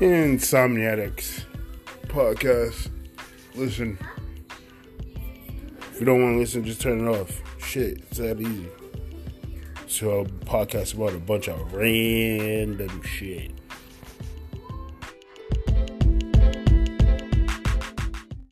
Insomniacs podcast. Listen. If you don't want to listen, just turn it off. Shit, it's that easy. So, podcast about a bunch of random shit.